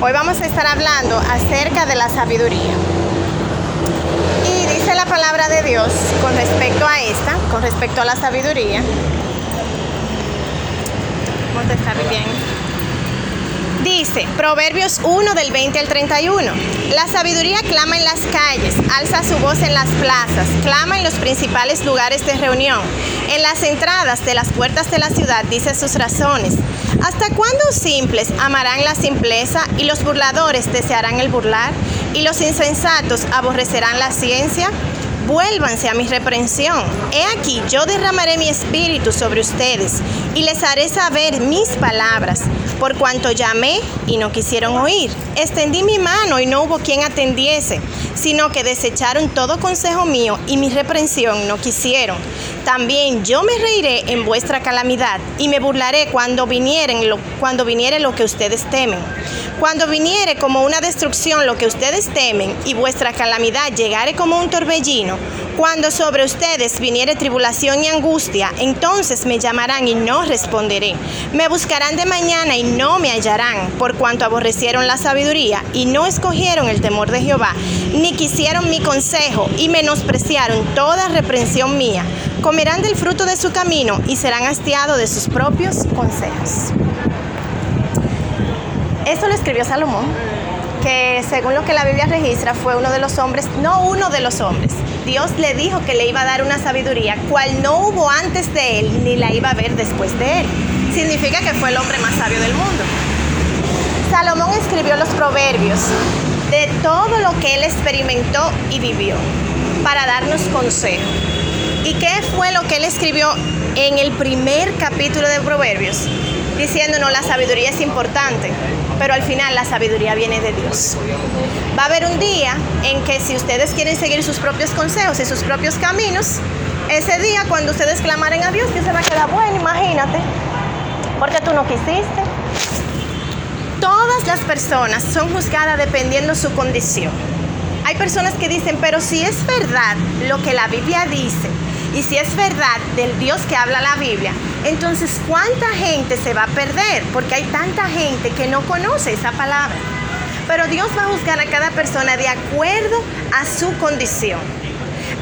Hoy vamos a estar hablando acerca de la sabiduría. Y dice la palabra de Dios con respecto a esta, con respecto a la sabiduría. Bien. Dice, Proverbios 1 del 20 al 31. La sabiduría clama en las calles, alza su voz en las plazas, clama en los principales lugares de reunión. En las entradas de las puertas de la ciudad dice sus razones. ¿Hasta cuándo simples amarán la simpleza y los burladores desearán el burlar y los insensatos aborrecerán la ciencia? Vuélvanse a mi reprensión. He aquí, yo derramaré mi espíritu sobre ustedes y les haré saber mis palabras, por cuanto llamé y no quisieron oír. Extendí mi mano y no hubo quien atendiese, sino que desecharon todo consejo mío y mi reprensión no quisieron. También yo me reiré en vuestra calamidad y me burlaré cuando, vinieren lo, cuando viniere lo que ustedes temen. Cuando viniere como una destrucción lo que ustedes temen y vuestra calamidad llegare como un torbellino, cuando sobre ustedes viniere tribulación y angustia, entonces me llamarán y no responderé. Me buscarán de mañana y no me hallarán, por cuanto aborrecieron la sabiduría y no escogieron el temor de Jehová, ni quisieron mi consejo y menospreciaron toda reprensión mía. Comerán del fruto de su camino y serán hastiados de sus propios consejos. Esto lo escribió Salomón, que según lo que la Biblia registra fue uno de los hombres, no uno de los hombres. Dios le dijo que le iba a dar una sabiduría cual no hubo antes de él ni la iba a ver después de él. Significa que fue el hombre más sabio del mundo. Salomón escribió los proverbios de todo lo que él experimentó y vivió para darnos consejo. ¿Y qué fue lo que él escribió en el primer capítulo de Proverbios? Diciéndonos la sabiduría es importante pero al final la sabiduría viene de Dios. Va a haber un día en que si ustedes quieren seguir sus propios consejos y sus propios caminos, ese día cuando ustedes clamaren a Dios, Dios se va a quedar bueno, imagínate, porque tú no quisiste. Todas las personas son juzgadas dependiendo su condición. Hay personas que dicen, pero si es verdad lo que la Biblia dice, y si es verdad del Dios que habla la Biblia, entonces ¿cuánta gente se va a perder? Porque hay tanta gente que no conoce esa palabra. Pero Dios va a juzgar a cada persona de acuerdo a su condición.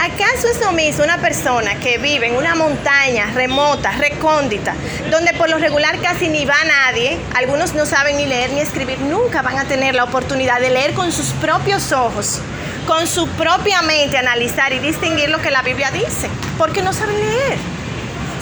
¿Acaso es lo mismo una persona que vive en una montaña remota, recóndita, donde por lo regular casi ni va nadie, algunos no saben ni leer ni escribir, nunca van a tener la oportunidad de leer con sus propios ojos con su propia mente analizar y distinguir lo que la Biblia dice, porque no saben leer.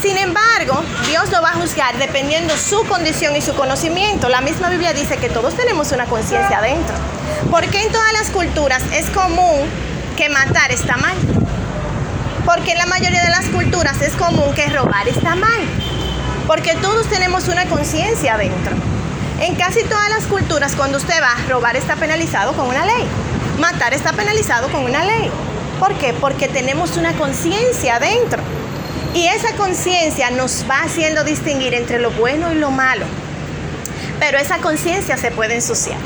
Sin embargo, Dios lo va a juzgar dependiendo su condición y su conocimiento. La misma Biblia dice que todos tenemos una conciencia adentro. Porque en todas las culturas es común que matar está mal? Porque en la mayoría de las culturas es común que robar está mal. Porque todos tenemos una conciencia adentro. En casi todas las culturas, cuando usted va, a robar está penalizado con una ley. Matar está penalizado con una ley. ¿Por qué? Porque tenemos una conciencia adentro. Y esa conciencia nos va haciendo distinguir entre lo bueno y lo malo. Pero esa conciencia se puede ensuciar.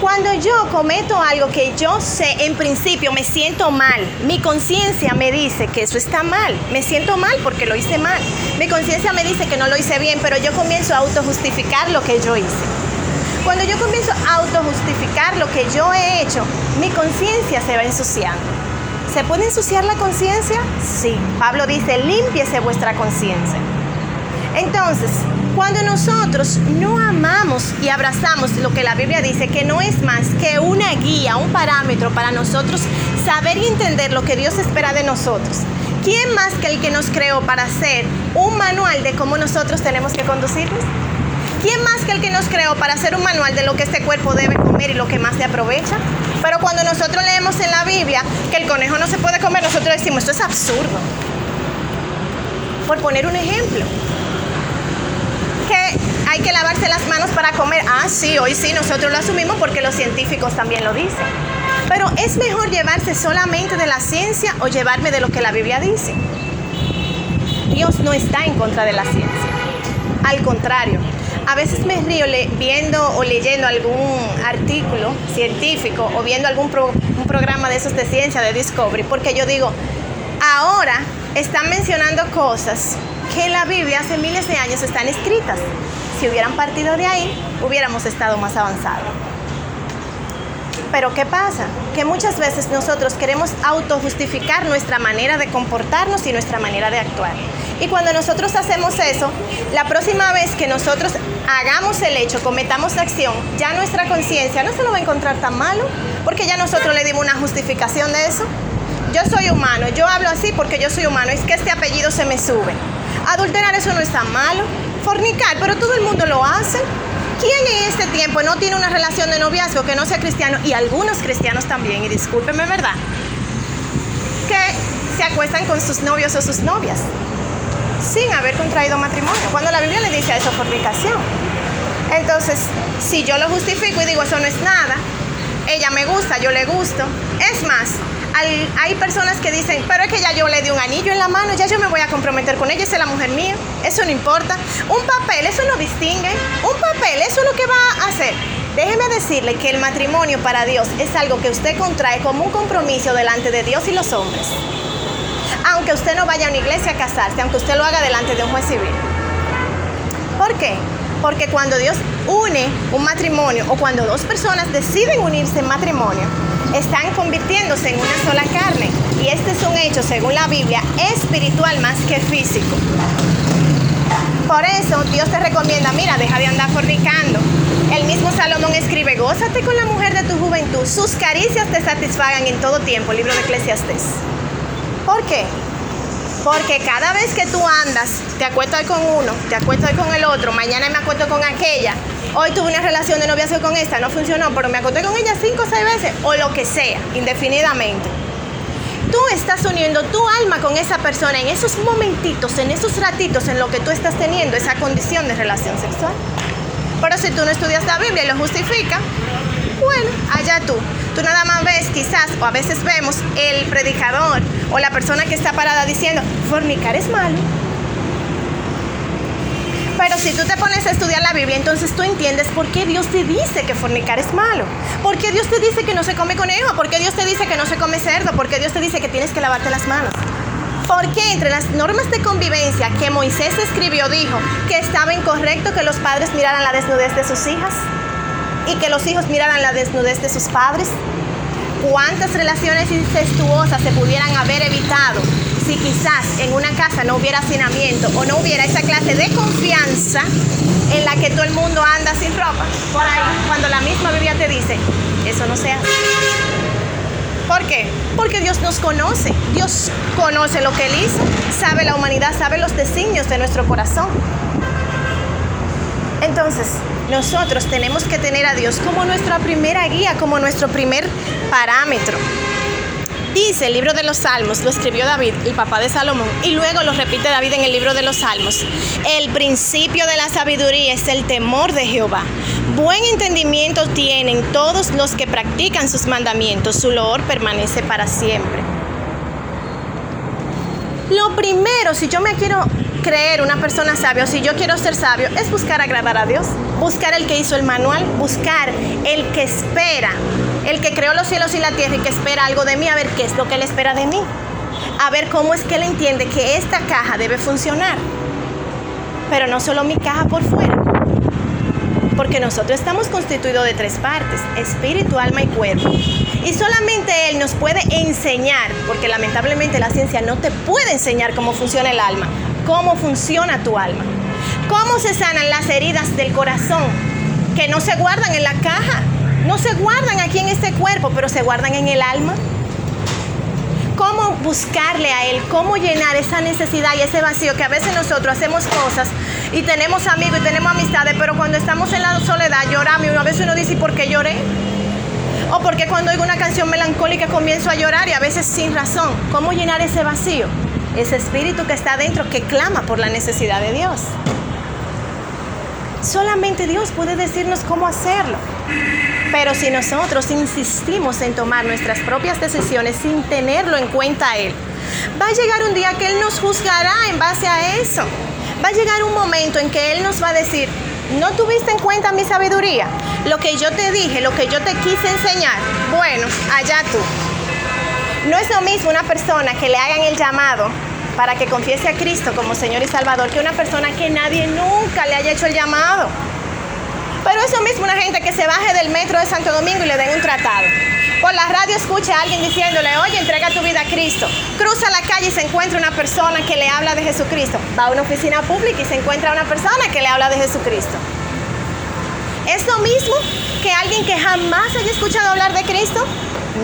Cuando yo cometo algo que yo sé en principio me siento mal, mi conciencia me dice que eso está mal, me siento mal porque lo hice mal. Mi conciencia me dice que no lo hice bien, pero yo comienzo a autojustificar lo que yo hice. Cuando yo comienzo a autojustificar lo que yo he hecho, mi conciencia se va ensuciando. ¿Se puede ensuciar la conciencia? Sí. Pablo dice, límpiese vuestra conciencia. Entonces, cuando nosotros no amamos y abrazamos lo que la Biblia dice, que no es más que una guía, un parámetro para nosotros saber y entender lo que Dios espera de nosotros, ¿quién más que el que nos creó para hacer un manual de cómo nosotros tenemos que conducirnos? ¿Quién más que el que nos creó para hacer un manual de lo que este cuerpo debe comer y lo que más se aprovecha? Pero cuando nosotros leemos en la Biblia que el conejo no se puede comer, nosotros decimos, esto es absurdo. Por poner un ejemplo. Que hay que lavarse las manos para comer. Ah, sí, hoy sí, nosotros lo asumimos porque los científicos también lo dicen. Pero es mejor llevarse solamente de la ciencia o llevarme de lo que la Biblia dice. Dios no está en contra de la ciencia. Al contrario, a veces me río viendo o leyendo algún artículo científico o viendo algún un programa de esos de ciencia de Discovery, porque yo digo, ahora están mencionando cosas que en la Biblia hace miles de años están escritas. si hubieran partido de ahí, hubiéramos estado más avanzados. Pero ¿qué pasa? Que muchas veces nosotros queremos autojustificar nuestra manera de comportarnos y nuestra manera de actuar. Y cuando nosotros hacemos eso, la próxima vez que nosotros hagamos el hecho, cometamos la acción, ya nuestra conciencia no se lo va a encontrar tan malo, porque ya nosotros le dimos una justificación de eso. Yo soy humano, yo hablo así porque yo soy humano, es que este apellido se me sube. Adulterar eso no está malo, fornicar, pero todo el mundo lo hace. ¿Quién en este tiempo no tiene una relación de noviazgo que no sea cristiano? Y algunos cristianos también, y discúlpeme, ¿verdad? Que se acuestan con sus novios o sus novias sin haber contraído matrimonio. Cuando la Biblia le dice a eso fornicación. Entonces, si yo lo justifico y digo eso no es nada, ella me gusta, yo le gusto. Es más, hay personas que dicen, pero es que ya yo le di un anillo en la mano, ya yo me voy a comprometer con ella, es la mujer mía, eso no importa. Un papel, eso no distingue. Un papel, eso es lo que va a hacer. Déjeme decirle que el matrimonio para Dios es algo que usted contrae como un compromiso delante de Dios y los hombres. Aunque usted no vaya a una iglesia a casarse, aunque usted lo haga delante de un juez civil. ¿Por qué? Porque cuando Dios une un matrimonio o cuando dos personas deciden unirse en matrimonio, están convirtiéndose en una sola carne. Y este es un hecho, según la Biblia, espiritual más que físico. Por eso Dios te recomienda, mira, deja de andar fornicando. El mismo Salomón escribe, gózate con la mujer de tu juventud, sus caricias te satisfagan en todo tiempo, libro de Eclesiastes. ¿Por qué? Porque cada vez que tú andas, te acuestas con uno, te acuestas con el otro, mañana me acuesto con aquella, hoy tuve una relación de noviazgo con esta, no funcionó, pero me acosté con ella cinco o seis veces, o lo que sea, indefinidamente. Tú estás uniendo tu alma con esa persona en esos momentitos, en esos ratitos en lo que tú estás teniendo esa condición de relación sexual. Pero si tú no estudias la Biblia y lo justifica, bueno, allá tú. Tú nada más ves quizás, o a veces vemos, el predicador o la persona que está parada diciendo, fornicar es malo. Pero si tú te pones a estudiar la Biblia, entonces tú entiendes por qué Dios te dice que fornicar es malo. ¿Por qué Dios te dice que no se come conejo? ¿Por qué Dios te dice que no se come cerdo? ¿Por qué Dios te dice que tienes que lavarte las manos? Porque entre las normas de convivencia que Moisés escribió dijo que estaba incorrecto que los padres miraran la desnudez de sus hijas y que los hijos miraran la desnudez de sus padres? ¿Cuántas relaciones incestuosas se pudieran haber evitado si quizás en una casa no hubiera hacinamiento o no hubiera esa clase de confianza en la que todo el mundo anda sin ropa? Por ahí, cuando la misma Biblia te dice, eso no se hace. ¿Por qué? Porque Dios nos conoce. Dios conoce lo que Él hizo, sabe la humanidad, sabe los designios de nuestro corazón. Entonces, nosotros tenemos que tener a Dios como nuestra primera guía, como nuestro primer parámetro. Dice el libro de los Salmos, lo escribió David, el papá de Salomón, y luego lo repite David en el libro de los Salmos. El principio de la sabiduría es el temor de Jehová. Buen entendimiento tienen todos los que practican sus mandamientos, su loor permanece para siempre. Lo primero, si yo me quiero creer una persona sabia si yo quiero ser sabio, es buscar agradar a Dios, buscar el que hizo el manual, buscar el que espera, el que creó los cielos y la tierra y que espera algo de mí, a ver qué es lo que él espera de mí, a ver cómo es que él entiende que esta caja debe funcionar, pero no solo mi caja por fuera. Porque nosotros estamos constituidos de tres partes, espíritu, alma y cuerpo. Y solamente Él nos puede enseñar, porque lamentablemente la ciencia no te puede enseñar cómo funciona el alma, cómo funciona tu alma. Cómo se sanan las heridas del corazón, que no se guardan en la caja, no se guardan aquí en este cuerpo, pero se guardan en el alma. Cómo buscarle a Él, cómo llenar esa necesidad y ese vacío que a veces nosotros hacemos cosas y tenemos amigos y tenemos amistades, pero cuando estamos en la soledad lloramos y una vez uno dice, por qué lloré? O porque cuando oigo una canción melancólica comienzo a llorar y a veces sin razón. ¿Cómo llenar ese vacío? Ese espíritu que está dentro que clama por la necesidad de Dios. Solamente Dios puede decirnos cómo hacerlo. Pero si nosotros insistimos en tomar nuestras propias decisiones sin tenerlo en cuenta Él, va a llegar un día que Él nos juzgará en base a eso. Va a llegar un momento en que Él nos va a decir, no tuviste en cuenta mi sabiduría, lo que yo te dije, lo que yo te quise enseñar. Bueno, allá tú. No es lo mismo una persona que le hagan el llamado para que confiese a Cristo como Señor y Salvador que una persona que nadie nunca le haya hecho el llamado. Pero eso mismo una gente que se baje del metro de Santo Domingo y le den un tratado. Por la radio escucha a alguien diciéndole, oye, entrega tu vida a Cristo. Cruza la calle y se encuentra una persona que le habla de Jesucristo. Va a una oficina pública y se encuentra una persona que le habla de Jesucristo. ¿Es lo mismo que alguien que jamás haya escuchado hablar de Cristo?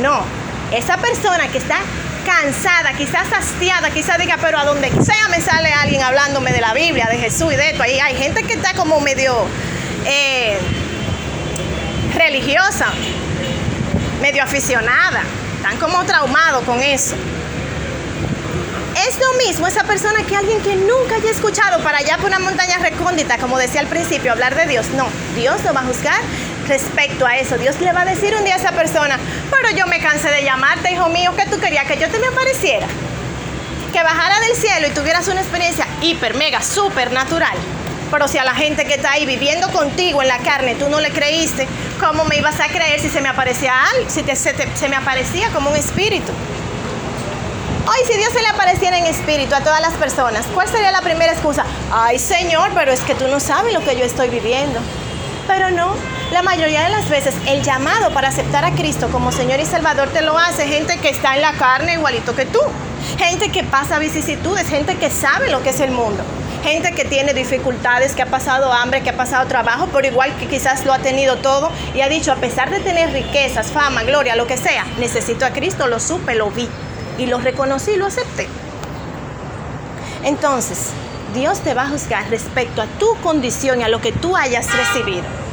No. Esa persona que está cansada, quizás hastiada, quizás diga, pero a donde sea me sale alguien hablándome de la Biblia, de Jesús y de esto. Ahí hay gente que está como medio eh, religiosa, medio aficionada, están como traumados con eso. Es lo mismo esa persona que alguien que nunca haya escuchado para allá por una montaña recóndita, como decía al principio, hablar de Dios. No, Dios lo va a juzgar respecto a eso. Dios le va a decir un día a esa persona, pero yo me cansé de llamarte, hijo mío, que tú querías que yo te me apareciera. Que bajara del cielo y tuvieras una experiencia hiper, mega, super natural. Pero si a la gente que está ahí viviendo contigo en la carne tú no le creíste, ¿cómo me ibas a creer si se me aparecía algo? Si se me aparecía como un espíritu. Hoy, si Dios se le apareciera en espíritu a todas las personas, ¿cuál sería la primera excusa? Ay, Señor, pero es que tú no sabes lo que yo estoy viviendo. Pero no, la mayoría de las veces el llamado para aceptar a Cristo como Señor y Salvador te lo hace gente que está en la carne igualito que tú. Gente que pasa vicisitudes, gente que sabe lo que es el mundo. Gente que tiene dificultades, que ha pasado hambre, que ha pasado trabajo, pero igual que quizás lo ha tenido todo y ha dicho, a pesar de tener riquezas, fama, gloria, lo que sea, necesito a Cristo, lo supe, lo vi y lo reconocí y lo acepté. Entonces, Dios te va a juzgar respecto a tu condición y a lo que tú hayas recibido.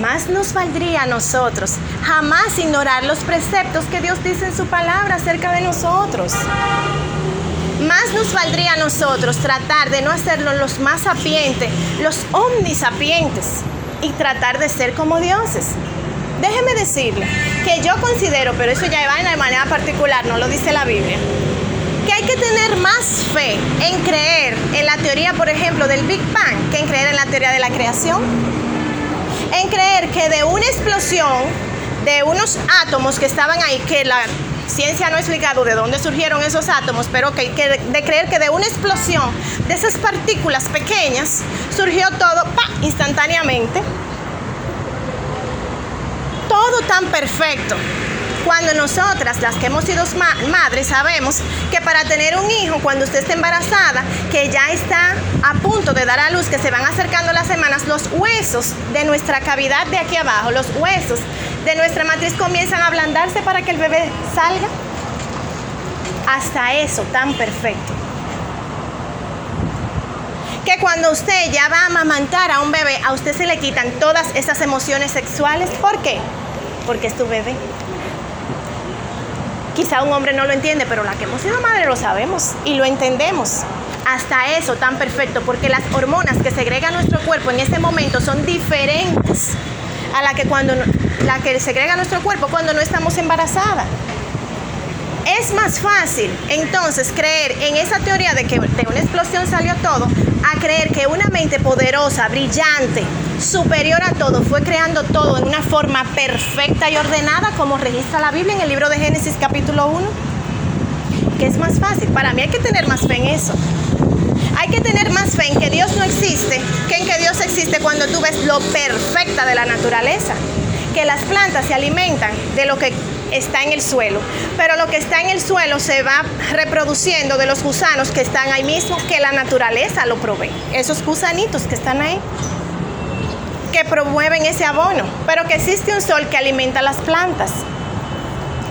Más nos valdría a nosotros jamás ignorar los preceptos que Dios dice en su palabra acerca de nosotros. Más nos valdría a nosotros tratar de no hacerlo los más sapientes, los omnisapientes, y tratar de ser como dioses. Déjeme decirle que yo considero, pero eso ya va de manera particular, no lo dice la Biblia, que hay que tener más fe en creer en la teoría, por ejemplo, del Big Bang que en creer en la teoría de la creación. En creer que de una explosión de unos átomos que estaban ahí, que la ciencia no ha explicado de dónde surgieron esos átomos, pero que, de creer que de una explosión de esas partículas pequeñas surgió todo instantáneamente todo tan perfecto. Cuando nosotras, las que hemos sido madres, sabemos que para tener un hijo, cuando usted está embarazada, que ya está a punto de dar a luz, que se van acercando las semanas, los huesos de nuestra cavidad de aquí abajo, los huesos de nuestra matriz comienzan a ablandarse para que el bebé salga. Hasta eso, tan perfecto que cuando usted ya va a amamantar a un bebé, a usted se le quitan todas esas emociones sexuales. ¿Por qué? Porque es tu bebé. Quizá un hombre no lo entiende, pero la que hemos sido madre lo sabemos y lo entendemos. Hasta eso tan perfecto, porque las hormonas que segrega nuestro cuerpo en ese momento son diferentes a la que cuando la que segrega nuestro cuerpo cuando no estamos embarazadas. Es más fácil entonces creer en esa teoría de que de una explosión salió todo a creer que una mente poderosa, brillante, superior a todo, fue creando todo en una forma perfecta y ordenada como registra la Biblia en el libro de Génesis capítulo 1. Que es más fácil. Para mí hay que tener más fe en eso. Hay que tener más fe en que Dios no existe que en que Dios existe cuando tú ves lo perfecta de la naturaleza. Que las plantas se alimentan de lo que está en el suelo, pero lo que está en el suelo se va reproduciendo de los gusanos que están ahí mismo, que la naturaleza lo provee. Esos gusanitos que están ahí, que promueven ese abono, pero que existe un sol que alimenta las plantas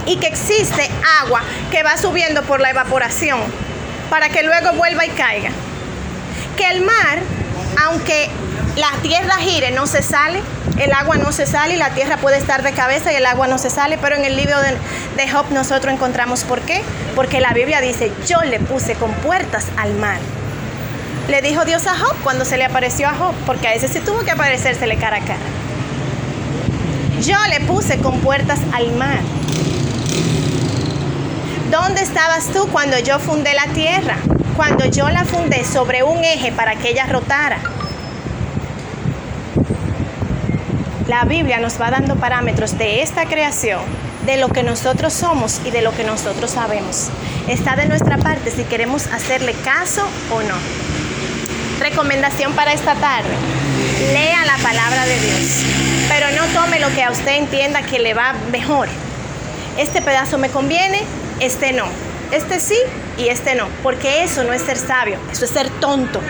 y que existe agua que va subiendo por la evaporación para que luego vuelva y caiga. Que el mar, aunque la tierra gire, no se sale, el agua no se sale y la tierra puede estar de cabeza y el agua no se sale, pero en el libro de, de Job nosotros encontramos por qué. Porque la Biblia dice, yo le puse con puertas al mar. Le dijo Dios a Job cuando se le apareció a Job, porque a ese sí tuvo que aparecérsele cara a cara. Yo le puse con puertas al mar. ¿Dónde estabas tú cuando yo fundé la tierra? Cuando yo la fundé sobre un eje para que ella rotara. La Biblia nos va dando parámetros de esta creación, de lo que nosotros somos y de lo que nosotros sabemos. Está de nuestra parte si queremos hacerle caso o no. Recomendación para esta tarde. Lea la palabra de Dios, pero no tome lo que a usted entienda que le va mejor. Este pedazo me conviene, este no. Este sí y este no, porque eso no es ser sabio, eso es ser tonto.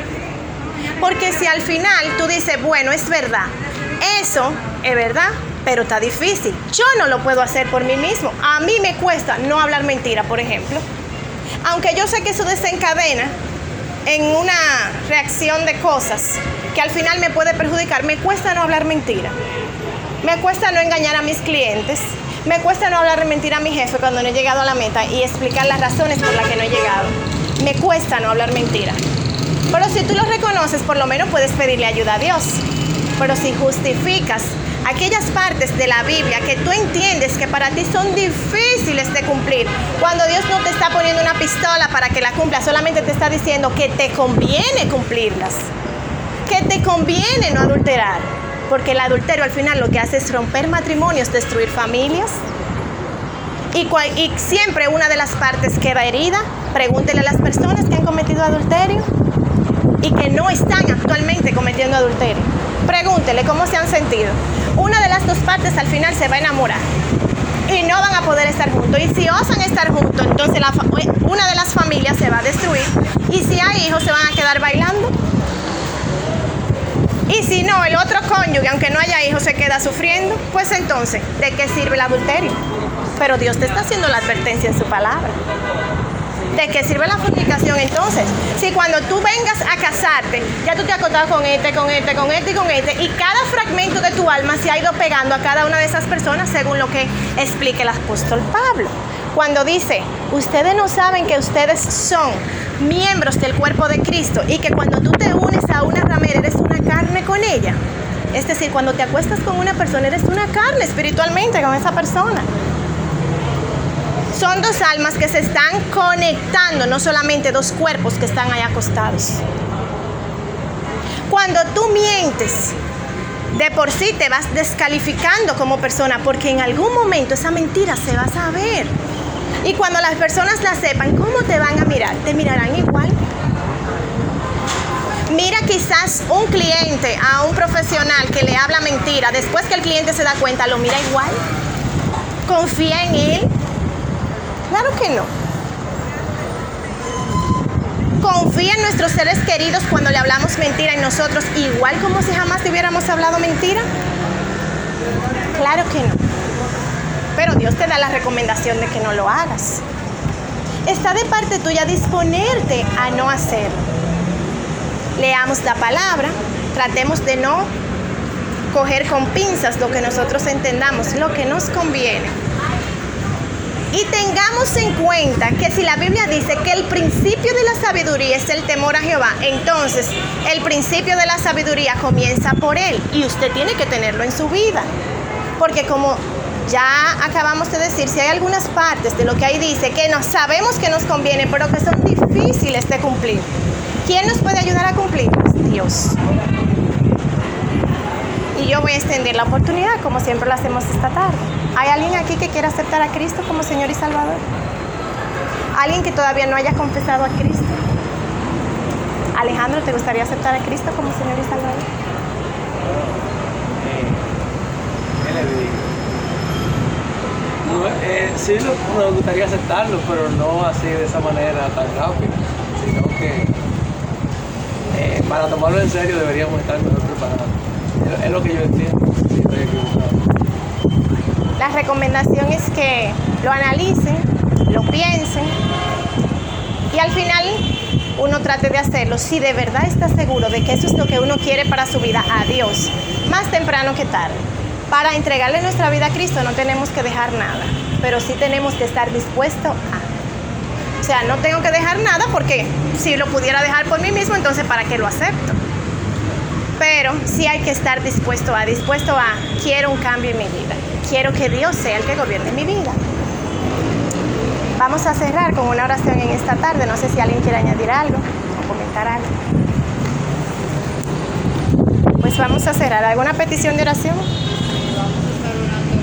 Porque si al final tú dices, bueno, es verdad, eso es verdad, pero está difícil. Yo no lo puedo hacer por mí mismo. A mí me cuesta no hablar mentira, por ejemplo. Aunque yo sé que eso desencadena en una reacción de cosas que al final me puede perjudicar, me cuesta no hablar mentira. Me cuesta no engañar a mis clientes. Me cuesta no hablar mentira a mi jefe cuando no he llegado a la meta y explicar las razones por las que no he llegado. Me cuesta no hablar mentira. Pero si tú lo reconoces, por lo menos puedes pedirle ayuda a Dios. Pero si justificas aquellas partes de la Biblia que tú entiendes que para ti son difíciles de cumplir, cuando Dios no te está poniendo una pistola para que la cumpla, solamente te está diciendo que te conviene cumplirlas, que te conviene no adulterar, porque el adulterio al final lo que hace es romper matrimonios, destruir familias. Y, y siempre una de las partes queda herida. Pregúntele a las personas que han cometido adulterio y que no están actualmente cometiendo adulterio. Pregúntele cómo se han sentido. Una de las dos partes al final se va a enamorar y no van a poder estar juntos. Y si osan estar juntos, entonces una de las familias se va a destruir. Y si hay hijos, se van a quedar bailando. Y si no, el otro cónyuge, aunque no haya hijos, se queda sufriendo, pues entonces, ¿de qué sirve el adulterio? Pero Dios te está haciendo la advertencia en su palabra. ¿De qué sirve la fornicación entonces? Si cuando tú vengas a casarte, ya tú te has acostado con este, con este, con este y con este, y cada fragmento de tu alma se ha ido pegando a cada una de esas personas según lo que explica el apóstol Pablo. Cuando dice, ustedes no saben que ustedes son miembros del cuerpo de Cristo y que cuando tú te unes a una ramera eres una carne con ella. Es decir, cuando te acuestas con una persona eres una carne espiritualmente con esa persona. Son dos almas que se están conectando, no solamente dos cuerpos que están ahí acostados. Cuando tú mientes, de por sí te vas descalificando como persona porque en algún momento esa mentira se va a saber. Y cuando las personas la sepan, ¿cómo te van a mirar? ¿Te mirarán igual? Mira quizás un cliente a un profesional que le habla mentira, después que el cliente se da cuenta, ¿lo mira igual? ¿Confía en él? Claro que no. Confía en nuestros seres queridos cuando le hablamos mentira en nosotros, igual como si jamás te hubiéramos hablado mentira. Claro que no. Pero Dios te da la recomendación de que no lo hagas. Está de parte tuya disponerte a no hacerlo. Leamos la palabra, tratemos de no coger con pinzas lo que nosotros entendamos, lo que nos conviene y tengamos en cuenta que si la Biblia dice que el principio de la sabiduría es el temor a Jehová, entonces el principio de la sabiduría comienza por él y usted tiene que tenerlo en su vida. Porque como ya acabamos de decir, si hay algunas partes de lo que ahí dice que no sabemos que nos conviene, pero que son difíciles de cumplir, ¿quién nos puede ayudar a cumplir? Dios. Y yo voy a extender la oportunidad, como siempre lo hacemos esta tarde. ¿Hay alguien aquí que quiera aceptar a Cristo como Señor y Salvador? ¿Alguien que todavía no haya confesado a Cristo? Alejandro, ¿te gustaría aceptar a Cristo como Señor y Salvador? ¿Qué le digo? eh, sí, nos gustaría aceptarlo, pero no así de esa manera tan rápida, sino que eh, para tomarlo en serio deberíamos estar mejor preparados. Es lo que yo entiendo. La recomendación es que lo analicen, lo piensen y al final uno trate de hacerlo si de verdad está seguro de que eso es lo que uno quiere para su vida a Dios, más temprano que tarde. Para entregarle nuestra vida a Cristo no tenemos que dejar nada, pero sí tenemos que estar dispuestos a. O sea, no tengo que dejar nada porque si lo pudiera dejar por mí mismo, entonces ¿para qué lo acepto? Pero sí hay que estar dispuesto a, dispuesto a, quiero un cambio en mi vida. Quiero que Dios sea el que gobierne mi vida. Vamos a cerrar con una oración en esta tarde. No sé si alguien quiere añadir algo o comentar algo. Pues vamos a cerrar. ¿Alguna petición de oración?